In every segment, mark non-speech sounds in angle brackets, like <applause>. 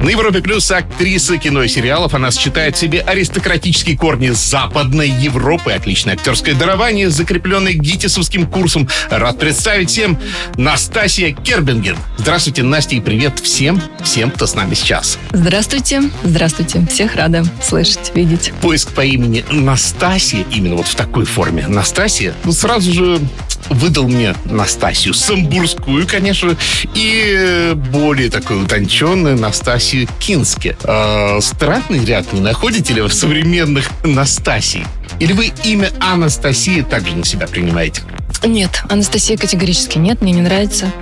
На Европе Плюс актриса кино и сериалов. Она сочетает в себе аристократические корни Западной Европы, отличное актерское дарование, закрепленное гитисовским курсом. Рад представить всем Настасья Кербинген. Здравствуйте, Настя, и привет всем, всем, кто с нами сейчас. Здравствуйте, здравствуйте. Всех рада слышать, видеть. Поиск по имени Настасья, именно вот в такой форме, Настасья, ну, сразу же выдал мне Настасью Самбурскую, конечно, и более такой утонченную Настасью Кински. Э, странный ряд не находите ли вы современных Настасий? Или вы имя Анастасия также на себя принимаете? Нет, Анастасия категорически нет, мне не нравится.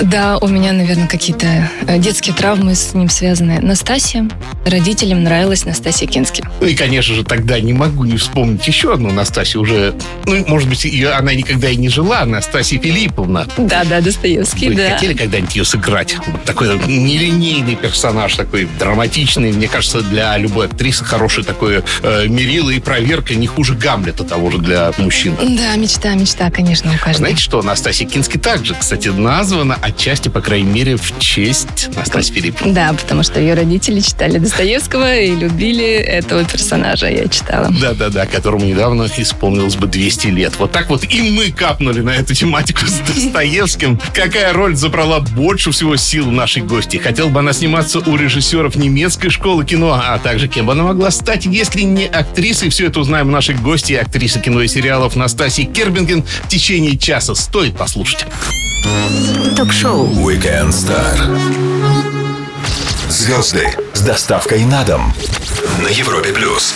Да, у меня, наверное, какие-то э, детские травмы с ним связаны. Настасья. Родителям нравилась Настасья Кински. Ну и, конечно же, тогда не могу не вспомнить еще одну Настасью уже. Ну, может быть, ее, она никогда и не жила, Настасья Филипповна. Да, да, Достоевский, Вы да. хотели когда-нибудь ее сыграть? Вот такой нелинейный персонаж, такой драматичный. Мне кажется, для любой актрисы хороший такой э, мерило и проверка не хуже Гамлета того же для мужчин. Да, мечта, мечта, конечно, у каждого. Знаете что, Настасья Кински также, кстати, названа отчасти, по крайней мере, в честь Настасьи Филипповны. Да, потому что ее родители читали Достоевского и любили этого персонажа, я читала. Да-да-да, которому недавно исполнилось бы 200 лет. Вот так вот и мы капнули на эту тематику с Достоевским. Какая роль забрала больше всего сил нашей гости? Хотел бы она сниматься у режиссеров немецкой школы кино, а также кем бы она могла стать, если не актрисой? Все это узнаем у нашей гости, актрисы кино и сериалов Настасьи Кербинген в течение часа. Стоит послушать. Ток-шоу Weekend Star. Звезды с доставкой на дом на Европе плюс.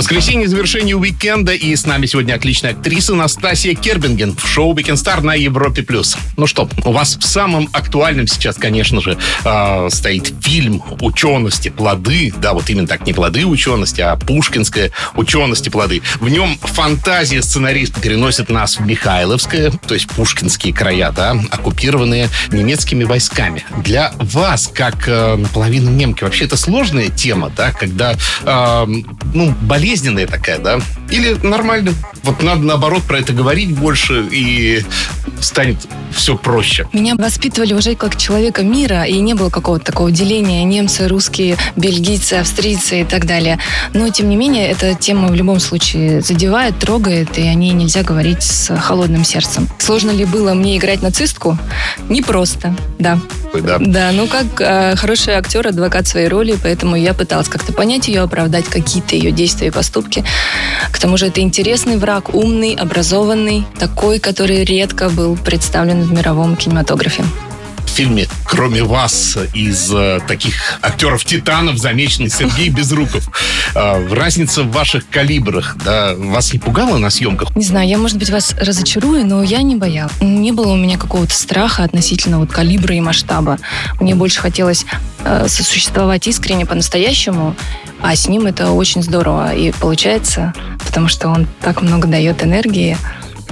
Воскресенье, завершение уикенда, и с нами сегодня отличная актриса Настасья Кербинген в шоу Weekend Star на Европе+. плюс. Ну что, у вас в самом актуальном сейчас, конечно же, э, стоит фильм «Учености. Плоды». Да, вот именно так, не плоды учености, а пушкинская учености плоды. В нем фантазия сценариста переносит нас в Михайловское, то есть пушкинские края, да, оккупированные немецкими войсками. Для вас, как э, наполовину немки, вообще это сложная тема, да, когда, э, ну, болезненная такая, да? Или нормально? Вот надо, наоборот, про это говорить больше, и станет все проще. Меня воспитывали уже как человека мира, и не было какого-то такого деления немцы, русские, бельгийцы, австрийцы и так далее. Но, тем не менее, эта тема в любом случае задевает, трогает, и о ней нельзя говорить с холодным сердцем. Сложно ли было мне играть нацистку? Непросто, да. Да. Да, ну как э, хороший актер, адвокат своей роли, поэтому я пыталась как-то понять ее, оправдать какие-то ее действия и поступки. К тому же это интересный враг, умный, образованный, такой, который редко был представлен в мировом кинематографе. Фильме, кроме вас, из э, таких актеров-титанов замечен Сергей Безруков. Э, разница в ваших калибрах, да, вас не пугала на съемках? Не знаю, я, может быть, вас разочарую, но я не боялась. Не было у меня какого-то страха относительно вот калибра и масштаба. Мне больше хотелось э, сосуществовать искренне, по-настоящему, а с ним это очень здорово и получается, потому что он так много дает энергии.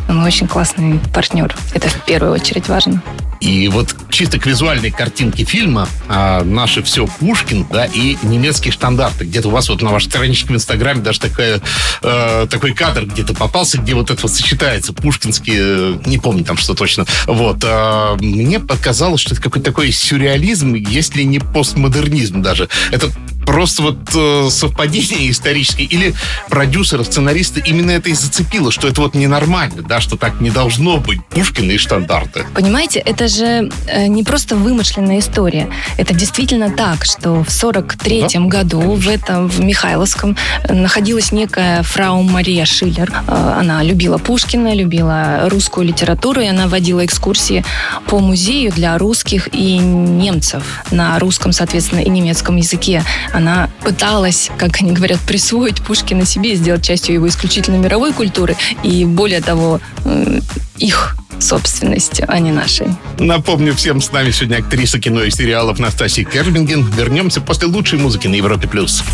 Он очень классный партнер. Это в первую очередь важно. И вот чисто к визуальной картинке фильма а, наши все Пушкин, да, и немецкие штандарты. Где-то у вас вот на вашей страничке в Инстаграме даже такая, э, такой кадр где-то попался, где вот это вот сочетается. Пушкинские, э, не помню там что точно. Вот. а, мне показалось, что это какой-то такой сюрреализм, если не постмодернизм даже. Это просто вот э, совпадение историческое. Или продюсеры, сценаристы именно это и зацепило, что это вот ненормально, да, что так не должно быть. Пушкин и штандарты. Понимаете, это же э, не просто вымышленная история. Это действительно так, что в 43-м году в этом, в Михайловском, э, находилась некая фрау Мария Шиллер. Э, Она любила Пушкина, любила русскую литературу, и она водила экскурсии по музею для русских и немцев на русском, соответственно, и немецком языке. Она пыталась, как они говорят, присвоить Пушкина себе и сделать частью его исключительно мировой культуры, и более того, э, их собственностью, а не нашей. Напомню всем, с нами сегодня актриса кино и сериалов Настасья Кербинген. Вернемся после лучшей музыки на Европе+. плюс.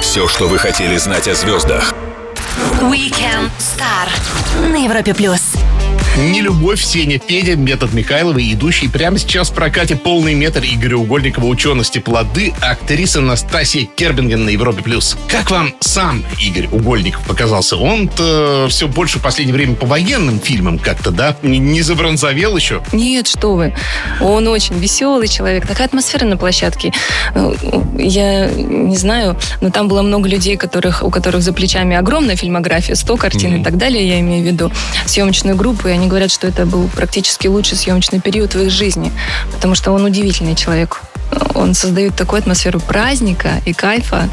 Все, что вы хотели знать о звездах. Weekend Star на Европе плюс. Нелюбовь, Сеня Федя, метод Михайловой, идущий прямо сейчас в прокате полный метр Игоря Угольникова учености плоды, актриса Настасья Кербинген на Европе+. плюс. Как вам сам Игорь Угольников показался? Он-то все больше в последнее время по военным фильмам как-то, да? Не, забронзовел еще? Нет, что вы. Он очень веселый человек. Такая атмосфера на площадке. Я не знаю, но там было много людей, которых, у которых за плечами огромная фильмография, 100 картин и так далее, я имею в виду, съемочную группу, и они говорят, что это был практически лучший съемочный период в их жизни, потому что он удивительный человек. Он создает такую атмосферу праздника и кайфа.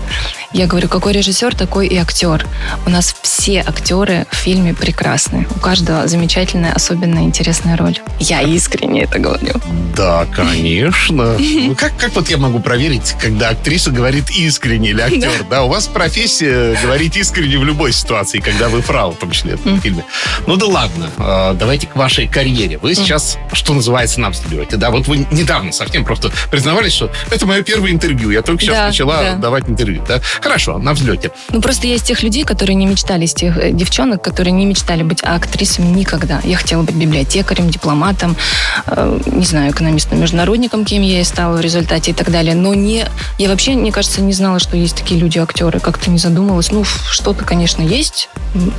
Я говорю, какой режиссер, такой и актер. У нас все актеры в фильме прекрасны. У каждого замечательная, особенно интересная роль. Я искренне это говорю. Да, конечно. Ну, Как, как вот я могу проверить, когда актриса говорит искренне или актер? Да, у вас профессия говорить искренне в любой ситуации, когда вы фрау, в том числе в фильме. Ну да ладно, э, давайте к вашей карьере. Вы сейчас, что называется, на взлете. Да, вот вы недавно совсем просто признавались, что это мое первое интервью. Я только сейчас начала да. давать интервью. Да? Хорошо, на взлете. Ну, просто из тех людей, которые не мечтали, из тех э, девчонок, которые не мечтали быть актрисами никогда. Я хотела быть библиотекарем, дипломатом, э, не знаю, экономистом-международником, кем я и стала в результате и так далее. Но не, я вообще, мне кажется, не знала, что есть такие люди-актеры. Как-то не задумалась. Ну, что-то, конечно, есть,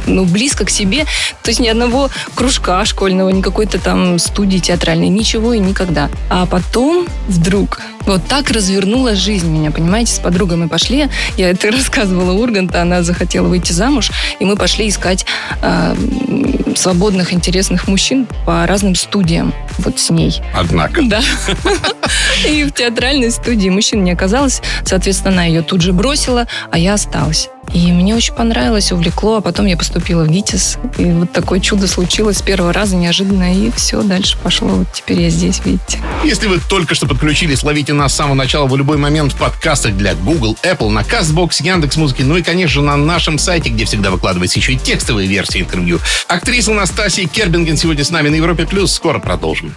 ну, близко к себе. То есть ни одного кружка школьного, ни какой-то там студии театральной, ничего и никогда. А потом вдруг вот так развернула жизнь меня, понимаете? С подругой мы пошли, я <laughs> это рассказывала Урганта, она захотела выйти замуж, и мы пошли искать э, свободных, интересных мужчин по разным студиям вот с ней. Однако. Да. <laughs> И в театральной студии мужчин не оказалось. Соответственно, она ее тут же бросила, а я осталась. И мне очень понравилось, увлекло, а потом я поступила в ГИТИС. И вот такое чудо случилось с первого раза неожиданно, и все, дальше пошло. Вот теперь я здесь, видите. Если вы только что подключились, ловите нас с самого начала в любой момент в подкастах для Google, Apple, на CastBox, Яндекс.Музыки, ну и, конечно, на нашем сайте, где всегда выкладывается еще и текстовые версии интервью. Актриса Настасья Кербинген сегодня с нами на Европе+. плюс. Скоро продолжим.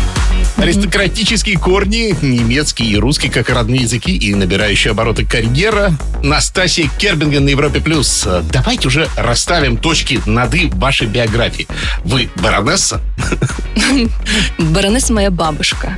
Аристократические корни, немецкий и русский как родные языки и набирающая обороты карьера. Настасья Кербинген на Европе+. плюс. Давайте уже расставим точки над «и» в вашей биографии. Вы баронесса? Баронесса моя бабушка.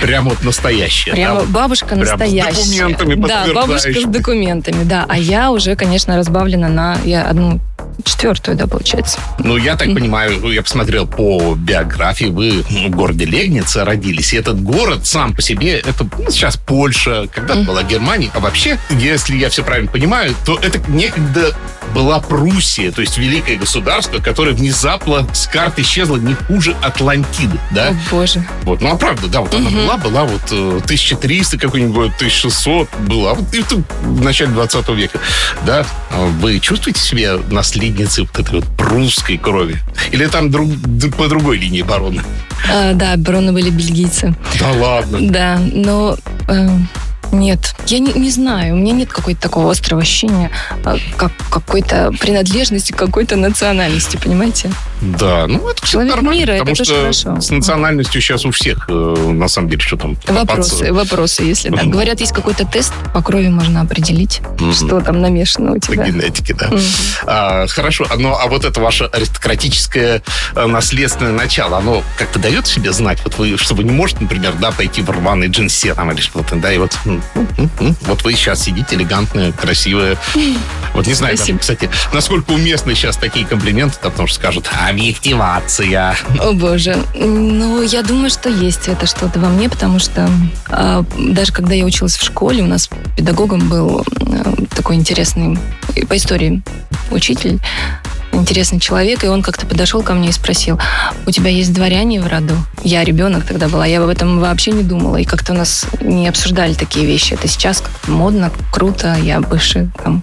Прям вот настоящая. Прямо да, вот. бабушка прям с настоящая. документами Да, бабушка с документами, да. А я уже, конечно, разбавлена на я одну четвертую, да, получается. Ну, я так понимаю, я посмотрел по биографии, вы в городе Легница родились. И этот город сам по себе, это ну, сейчас Польша, когда-то была Германия. А вообще, если я все правильно понимаю, то это некогда была Пруссия, то есть великое государство, которое внезапно с карты исчезло не хуже Атлантиды, да? О, боже. Вот, ну а правда, да, вот она была, была вот э, 1300 какой-нибудь год, 1600 была, вот это в начале 20 века, да. А Вы чувствуете себя наследницей вот этой вот прусской крови? Или там друг, по другой линии барона? А, да, бароны были бельгийцы. Да ладно. Да, но э, нет, я не, не знаю, у меня нет какой-то такого острого ощущения, э, как какой-то принадлежности к какой-то национальности, понимаете? Да, ну это, Человек нормально, мира, это потому тоже что хорошо. с национальностью сейчас у всех, э, на самом деле, что там Вопросы, копаться. вопросы, если. Мгм. Говорят, есть какой-то тест, по крови можно определить, Мгм. что там намешано у По тебя. генетике, да. Мгм. А, хорошо, ну а вот это ваше аристократическое э, наследственное начало, оно как-то дает себе знать, вот вы, что вы не можете, например, да, пойти в рваной джинсе там или что-то, да, и вот, вот вы сейчас сидите элегантная, красивая. <laughs> Вот не знаю, Спасибо. кстати, насколько уместны сейчас такие комплименты, потому что скажут объективация. О боже. Ну, я думаю, что есть это что-то во мне, потому что а, даже когда я училась в школе, у нас педагогом был а, такой интересный по истории учитель, интересный человек, и он как-то подошел ко мне и спросил, у тебя есть дворяне в роду? Я ребенок тогда была, я об этом вообще не думала, и как-то у нас не обсуждали такие вещи. Это сейчас как-то модно, круто, я бывший там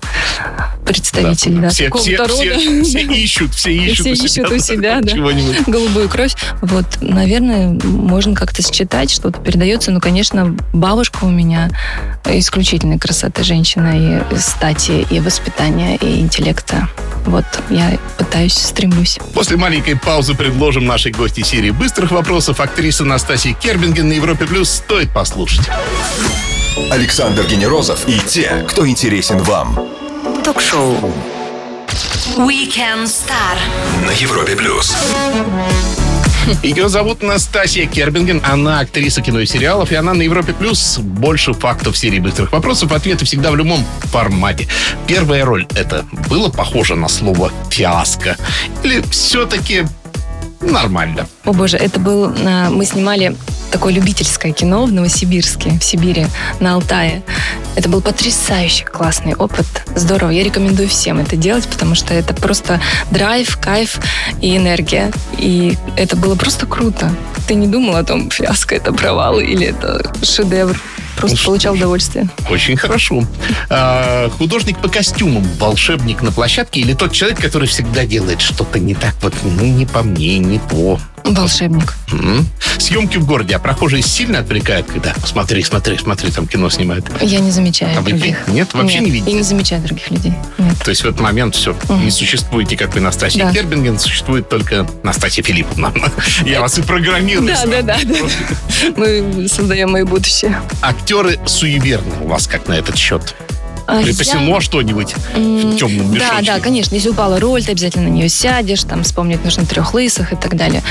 представитель, да, все, все, какого-то рода. все, все <laughs> ищут, все ищут, Все у себя, ищут у себя, да. чего-нибудь. голубую кровь. Вот, наверное, можно как-то считать, что-то передается. Но, конечно, бабушка у меня исключительной красоты женщина и стати, и воспитания, и интеллекта. Вот, я пытаюсь, стремлюсь. После маленькой паузы предложим нашей гости серии быстрых вопросов. Актриса Настасья Кербинген на Европе Плюс стоит послушать. Александр Генерозов и те, кто интересен вам. Ток-шоу. Weekend Star. На Европе плюс. Ее зовут Настасья Кербинген. Она актриса кино и сериалов, и она на Европе Плюс. Больше фактов в серии быстрых вопросов. Ответы всегда в любом формате. Первая роль это было похоже на слово «фиаско»? Или все-таки нормально? О боже, это был... а, Мы снимали такое любительское кино в Новосибирске, в Сибири, на Алтае. Это был потрясающий классный опыт. Здорово. Я рекомендую всем это делать, потому что это просто драйв, кайф и энергия. И это было просто круто. Ты не думал о том, фиаско это провал или это шедевр. Просто Ну, получал удовольствие. Очень хорошо. А, художник по костюмам, волшебник на площадке или тот человек, который всегда делает что-то не так, вот, ну, не по мне, не то. Волшебник. М. Съемки в городе, а прохожие сильно отвлекают, когда смотри, смотри, смотри, там кино снимают. Я не замечаю А вы других. нет? Вообще не видите? Я не замечаю других людей. Нет. То есть в этот момент все, не существует никакой Настасья Да. Кербинген, существует только Настасья Филипповна. <laughs> Я вас и программирую. Да, да, да. <laughs> Мы создаем мое будущее. Актеры суеверны у вас как на этот счет? А Припасено что-нибудь в темном Да, мешочке? да, конечно. Если упала роль, ты обязательно на нее сядешь, там вспомнить нужно трех лысых и так далее.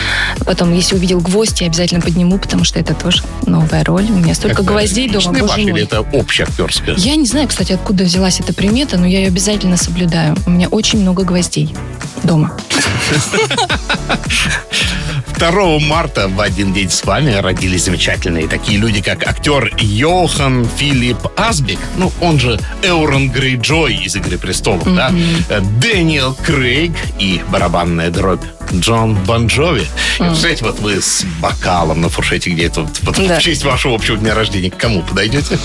Потом, если увидел гвоздь, я обязательно подниму, потому что это тоже новая роль. У меня столько Это гвоздей дома, боже или мой. это общеактерская? Я не знаю, кстати, откуда взялась эта примета, но я ее обязательно соблюдаю. У меня очень много гвоздей дома. <laughs> 2 марта в один день с вами родились замечательные такие люди, как актер Йохан Филипп Асбек, ну, он же Эурон Грейджой из «Игры престолов», да, э, Дэниел Крейг и барабанная дробь Джон Бон Джови. И, Представляете, вот вы с бокалом на фуршете где-то вот, вот Да. в честь вашего общего дня рождения к кому подойдете?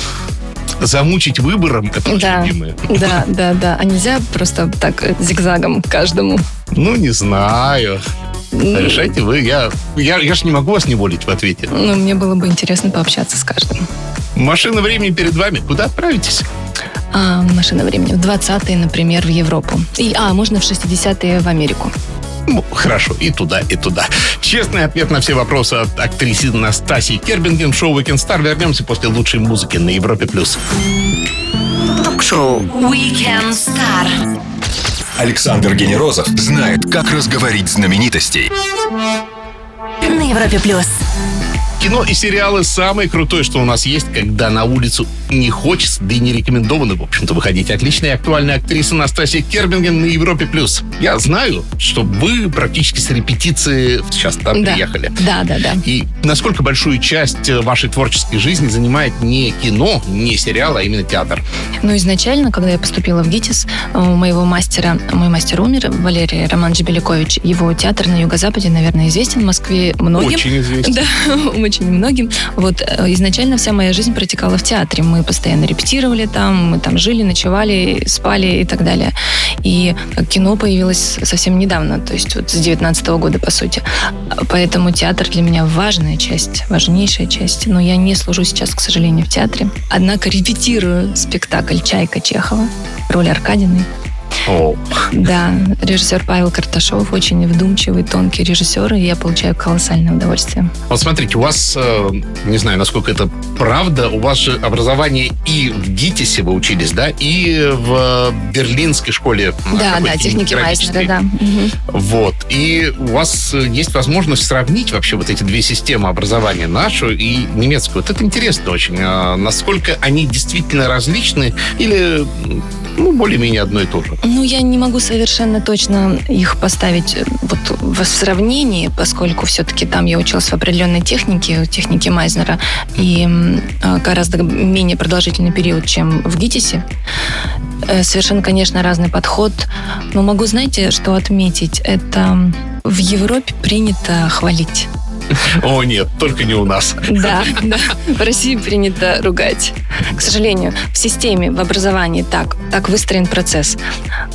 Замучить выбором – это Да, любимое. да, да, да. А нельзя просто так э, зигзагом каждому. Ну, не знаю. Решайте вы. Я, я, я ж не могу вас не волить в ответе. Ну, мне было бы интересно пообщаться с каждым. Машина времени перед вами. Куда отправитесь? А, машина времени. В 20-е, например, в Европу. И, а, можно в 60-е в Америку. Ну, хорошо, и туда, и туда. Честный ответ на все вопросы от актрисы Настасии Кербинген шоу Weekend Star. Вернемся после лучшей музыки на Европе+. плюс. Ток-шоу. Weekend Star. Александр Генерозов знает, как разговорить знаменитостей. На Европе плюс. Кино и сериалы самое крутое, что у нас есть, когда на улицу не хочется, да и не рекомендовано, в общем-то, выходить. Отличная и актуальная актриса Настасья Кербинген на Европе+. плюс. Я знаю, что вы практически с репетиции сейчас там да. приехали. Да, да, да. И насколько большую часть э, вашей творческой жизни занимает не кино, не сериал, а именно театр? Ну, изначально, когда я поступила в ГИТИС, у моего мастера, мой мастер умер, Валерий Романович Белякович, его театр на Юго-Западе, наверное, известен в Москве многим. Очень известно. <laughs> Да, <laughs> очень многим. Вот э, изначально вся моя жизнь протекала в театре. Мы постоянно репетировали там, мы там жили, ночевали, спали и так далее. И э, кино появилось совсем недавно, то есть вот с 19 года, по сути. Поэтому театр для меня важная часть, важнейшая часть. Но я не служу сейчас, к сожалению, в театре. Однако репетирую спектакль «Чайка» Чехова, роль Аркадины. О, Да, режиссер Павел Карташов очень вдумчивый, тонкий режиссер, и я получаю колоссальное удовольствие. Вот смотрите, у вас, э, не знаю, насколько это правда, у вас же образование и в ГИТИСе вы учились, да, и в Берлинской школе. а, Да, да, техники. Майснера, да. Вот. И у вас э, есть возможность сравнить вообще вот эти две системы образования, нашу и немецкую. Вот это интересно очень. А Насколько они действительно различны или, ну, более-менее одно и то же? Ну, я не могу совершенно точно их поставить э, вот в сравнении, поскольку все-таки там я училась в определенной технике, технике Майзнера, и э, гораздо менее продолжительный период, чем в ГИТИСе. Э, Совершенно, конечно, разный подход. Но могу, знаете, что отметить? Это в Европе принято хвалить. О, нет, только не у нас. Да, да. В России принято ругать. К сожалению, в системе, в образовании так, так выстроен процесс.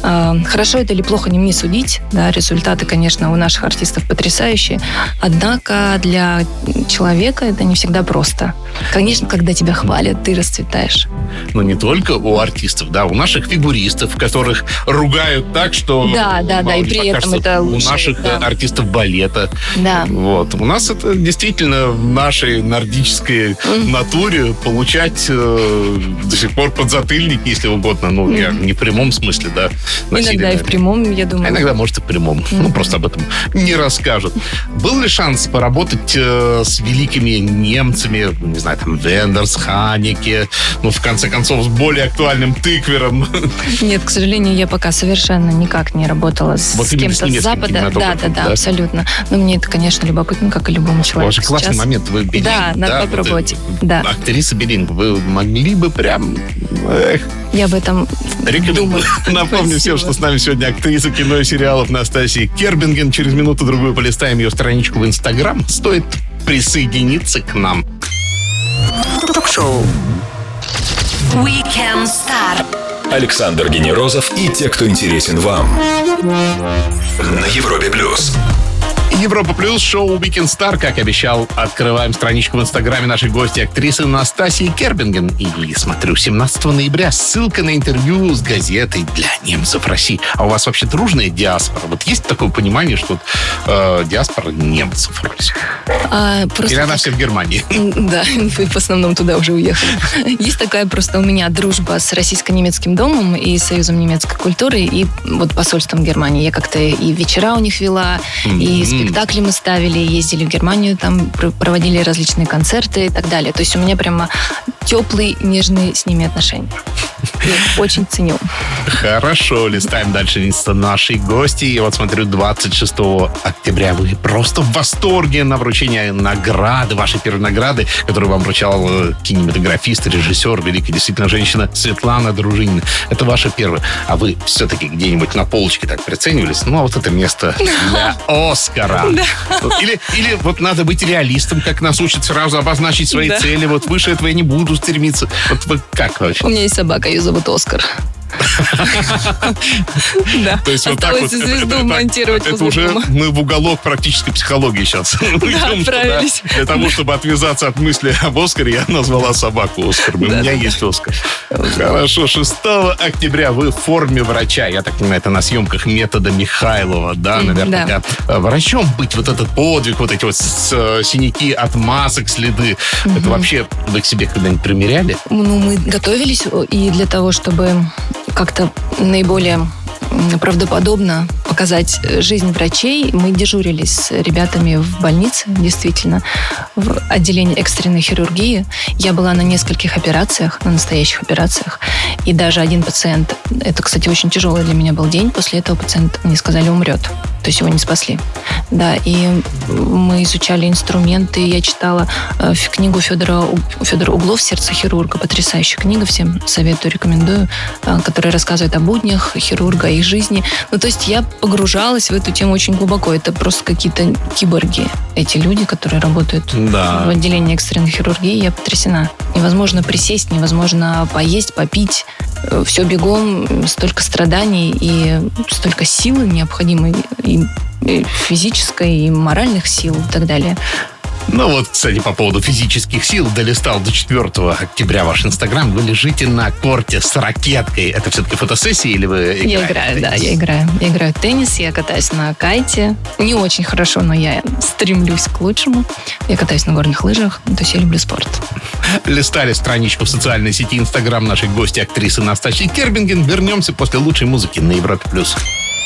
Э, Хорошо это или плохо не мне судить. Да, результаты, конечно, у наших артистов потрясающие. Однако для человека это не всегда просто. Конечно, когда тебя хвалят, ты расцветаешь. Но не только у артистов, да, у наших фигуристов, которых ругают так, что... Да, да, да, и при этом это У лучшие, наших да. э, артистов балета. Да. Вот. У нас это это действительно в нашей нордической натуре получать э, до сих пор подзатыльник, если угодно. Ну, я не в прямом смысле, да. Иногда и в прямом, я а думаю. иногда, может, и в прямом. Ну, просто об этом не расскажут. Был ли шанс поработать э, с великими немцами, не знаю, там, Вендерс, Ханеке, ну, в конце концов, с более актуальным тыквером? <laughs> Нет, к сожалению, я пока совершенно никак не работала с, Вот с с кем-то с, немецким Запада. Да, да, да, да? абсолютно. Но мне это, конечно, любопытно, как и любому человеку же классный сейчас. момент. Вы билинг, Да, надо вот, попробовать. э, Да. Актриса билинг. Вы могли бы прям... эх, Я об этом Рекомендую. думаю. <laughs> Напомню всем, что с нами сегодня актриса кино и сериалов Настасья Кербинген. Через минуту-другую полистаем ее страничку в Инстаграм. Стоит присоединиться к нам. Ток-шоу. Weekend Star. Александр Генерозов и те, кто интересен вам. На Европе плюс. Европа Плюс, шоу Weekend Star, как обещал, открываем страничку в Инстаграме нашей гости, актрисы Настасии Кербинген. И смотрю, 17 ноября ссылка на интервью с газетой для немцев России. А у вас вообще дружная диаспора? Вот есть такое понимание, что э, диаспора немцев в России? А, Или она так- все в Германии? Да, <laughs> вы в основном туда уже уехали. <laughs> Есть такая просто у меня дружба с Российско-немецким домом и Союзом немецкой культуры, и вот посольством Германии. Я как-то и вечера у них вела, и. Спектакли мы ставили, ездили в Германию, там пр- проводили различные концерты и так далее. То есть у меня прямо теплые, нежные с ними отношения. Я <laughs> очень ценю. Хорошо, листаем дальше листа нашей гости. И вот смотрю, 26 октября вы просто в восторге на вручение награды, вашей первой награды, которую вам вручал э, кинематографист, режиссер, великая действительно женщина Светлана Дружинина. Это ваше первое. А вы все-таки где-нибудь на полочке так приценивались? Ну, а вот это место <laughs> для Оскара. Или, или вот надо быть реалистом, как нас учат сразу обозначить свои Да. цели. Вот выше этого я не буду стремиться. Вот как вообще? У меня есть собака, ее зовут Оскар. Да. То есть вот так вот. Осталось и звезду <laughs> монтировать Это уже мы в уголок практической психологии сейчас. <laughs> Для того, чтобы отвязаться от мысли об Оскаре, я назвала собаку Оскар. У меня есть Оскар. Хорошо. 6 октября вы в форме врача. Я так понимаю, это на съемках метода Михайлова, да, наверняка. А Врачом быть, вот этот подвиг, вот эти вот синяки от масок, следы. Это вообще вы к себе когда-нибудь примеряли? Ну, мы готовились и для того, чтобы как-то наиболее правдоподобно показать э, жизнь врачей. Мы дежурили с ребятами в больнице, действительно, в отделении экстренной хирургии. Я была на нескольких операциях, на настоящих операциях. И даже один пациент, это, кстати, очень тяжелый для меня был день, после этого пациент, мне сказали, умрет. То есть его не спасли. Да, и мы изучали инструменты, я читала э, книгу Федора, Федора Углов «Сердце хирурга». Потрясающая книга, всем советую, рекомендую, э, которая рассказывает о буднях хирурга, о их жизни. Ну, то есть я погружалась в эту тему очень глубоко. Это просто какие-то киборги, эти люди, которые работают Да. в отделении экстренной хирургии. Я потрясена. Невозможно присесть, невозможно поесть, попить. Все бегом, столько страданий и столько силы необходимой и и физической, и моральных сил и так далее. Ну вот, кстати, по поводу физических сил, долистал до 4 октября ваш инстаграм. Вы лежите на корте с ракеткой. Это все-таки фотосессия или вы играете? Я играю, да, я играю. Я играю в теннис, я катаюсь на кайте. Не очень хорошо, но я стремлюсь к лучшему. Я катаюсь на горных лыжах, то есть я люблю спорт. Листали страничку в социальной сети Инстаграм нашей гости актрисы Настасьи Кербинген. Вернемся после лучшей музыки на Европе+. плюс.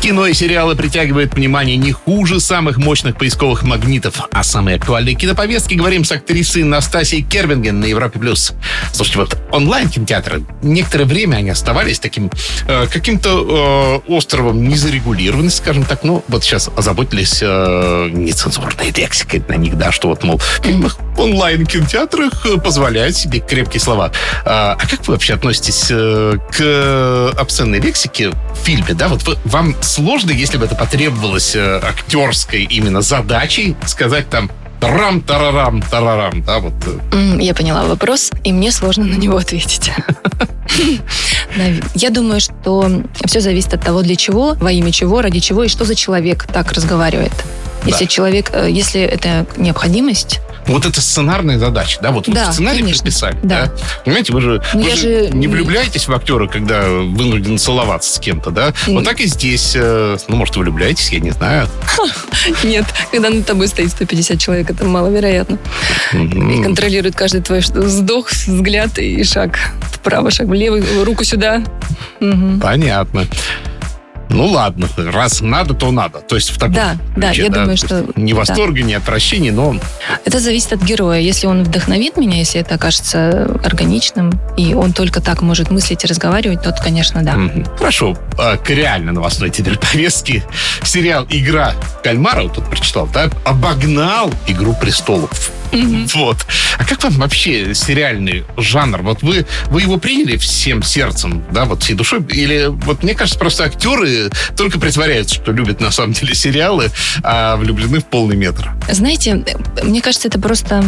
Кино и сериалы притягивают внимание не хуже самых мощных поисковых магнитов. А самые актуальные киноповестки говорим с актрисой Настасией Кервинген на Европе+. плюс. Слушайте, вот онлайн-кинотеатры, некоторое время они оставались таким э, каким-то э, островом незарегулированности, скажем так. Ну, вот сейчас озаботились э, нецензурной лексикой на них, да, что вот, мол, фильмах онлайн-кинотеатрах э, позволяют себе крепкие слова. А, а как вы вообще относитесь э, к обсценной лексике в фильме, да? Вот вы- вам сложно, если бы это потребовалось э, актерской именно задачей, сказать там рам тарарам тарарам да, вот. Я поняла вопрос, и мне сложно на него ответить. Я думаю, что все зависит от того, для чего, во имя чего, ради чего и что за человек так разговаривает. Если человек, э, если это необходимость, Вот это сценарная задача, да? Вот Да, вы сценарий конечно. прописали, Да. да? Понимаете, вы же, Ну, вы же же не влюбляетесь в актера, когда вынуждены целоваться с кем-то, да? М. Вот так и здесь. э, Ну, может, вы влюбляетесь, я не знаю. <laughs> Нет, когда над тобой стоит 150 человек, это маловероятно. И контролирует каждый твой вздох, взгляд и шаг вправо, шаг влево, руку сюда. Понятно. Ну ладно, раз надо, то надо. То есть в таком Да, да, ключе, я думаю, То что Не да. восторга, не отвращения, но Это зависит от героя. Если он вдохновит меня, если это окажется органичным, и он только так может мыслить и разговаривать, то, конечно, да. Мгм. Хорошо, а, к реально новостной теперь повестке. Сериал «Игра кальмара», вот тут прочитал, да, обогнал «Игру престолов». <laughs> Вот. А как вам вообще сериальный жанр? Вот вы, вы его приняли всем сердцем, да, вот всей душой? Или вот мне кажется, просто актеры только притворяются, что любят на самом деле сериалы, а влюблены в полный метр. Знаете, мне кажется, это просто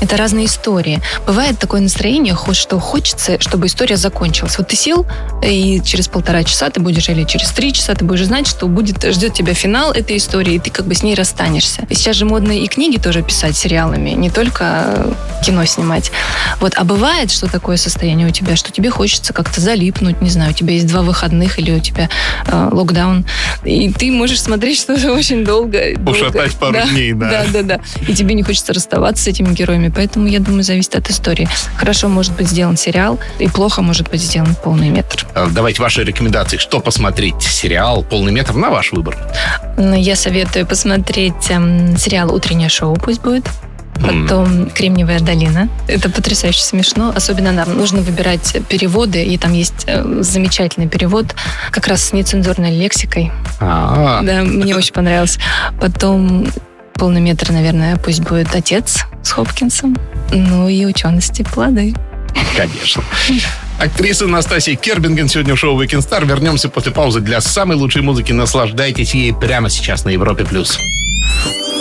это разные истории. Бывает такое настроение, что хочется, чтобы история закончилась. Вот ты сел, и через полтора часа ты будешь, или через три часа ты будешь знать, что будет, ждет тебя финал этой истории, и ты как бы с ней расстанешься. И сейчас же модно и книги тоже писать сериалами, не только э, кино снимать. Вот, а бывает, что такое состояние у тебя, что тебе хочется как-то залипнуть, не знаю, у тебя есть два выходных, или у тебя э, локдаун, и ты можешь смотреть <laughs> что-то очень долго. долго. Ушатать пару Да, дней, да. Да, да, да. И тебе не хочется расставаться с этими героями. Поэтому, я думаю, зависит от истории. Хорошо может быть сделан сериал, и плохо может быть сделан полный метр. А, Давайте ваши рекомендации, что посмотреть. Сериал «Полный метр» на ваш выбор. Но я советую посмотреть эм, сериал «Утреннее шоу» пусть будет. Потом «Кремниевая долина». Это потрясающе смешно. Особенно нам нужно выбирать переводы. И там есть э, замечательный перевод как раз с нецензурной лексикой. А, Да, мне очень понравилось. Потом полный метр, наверное, пусть будет «Отец» с Хопкинсом. Ну и «Учености плоды». Конечно. Актриса Настасья Кербинген сегодня в шоу Weekend Star. Вернемся после паузы для самой лучшей музыки. Наслаждайтесь ей прямо сейчас на Европе+. плюс.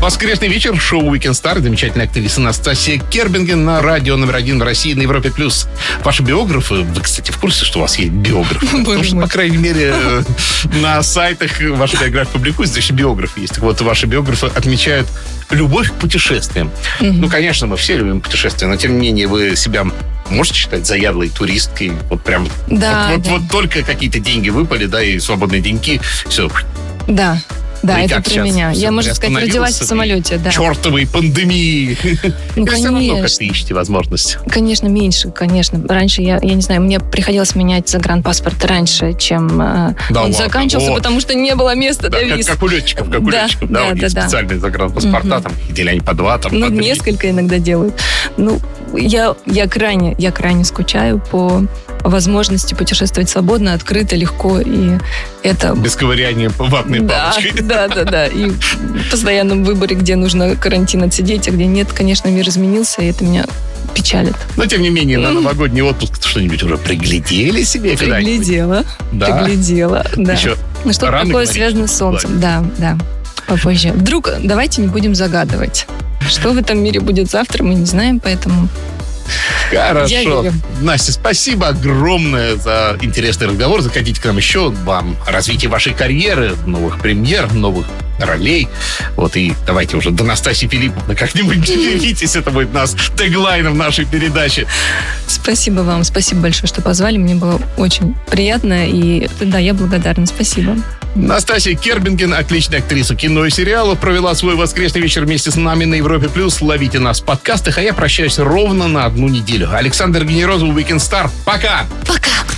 Воскресный вечер, шоу Weekend Star. Замечательная актриса Настасья Кербинген на радио номер один в России на Европе+. плюс. Ваши биографы, вы, кстати, в курсе, что у вас есть биограф? <laughs> Потому что, по крайней мере, э, на сайтах ваша биография публикуется, значит, биограф есть. Вот, ваши биографы отмечают любовь к путешествиям. Ну, конечно, мы все любим путешествия, но, тем не менее, вы себя можете считать заядлой туристкой? Вот прям... Да, вот, вот- да. вот только какие-то деньги выпали, да, и свободные деньги, все, Да. Да, Ну это как про меня. Я, можно сказать, родилась в самолете, да. чертовой пандемии. Ну, Или все равно как-то ищете возможность? Конечно, меньше, конечно. Раньше я, я не знаю, мне приходилось менять загранпаспорт раньше, чем э, Да он ладно? заканчивался, О. потому что не было места Да, для как, виз. как у летчиков, как у Да, летчиков. Да, да, да, да. специальные загранпаспорта, Мгм. там, или они по два, там, Ну, по несколько иногда делают. Ну, я, я крайне, я крайне скучаю по возможности путешествовать свободно, открыто, легко, и это... Без ковыряния ватной Да, палочкой. <laughs> да, да, да. И в постоянном выборе, где нужно карантин отсидеть, а где нет, конечно, мир изменился, и это меня печалит. Но, тем не менее, на новогодний отпуск что-нибудь уже приглядели себе? Приглядела, Да. приглядела, да. Еще Ну, что-то такое говорить, связано с солнцем. Да, да. Попозже. Вдруг давайте не будем загадывать. Что в этом мире будет завтра, мы не знаем, поэтому Хорошо. Настя, спасибо огромное за интересный разговор. Заходите к нам еще. Вам развитие вашей карьеры, новых премьер, новых ролей. Вот и давайте уже до Настасьи Филипповны как-нибудь <laughs> делитесь. Это будет нас теглайном нашей передачи. спасибо вам, спасибо большое, что позвали. Мне было очень приятно, и да, я благодарна. Спасибо. Настасья Кербинген, отличная актриса кино и сериалов, провела свой воскресный вечер вместе с нами на Европе+. плюс. Ловите нас в подкастах, а я прощаюсь ровно на одну неделю. Александр Генерозов, Weekend Star. Пока! Пока.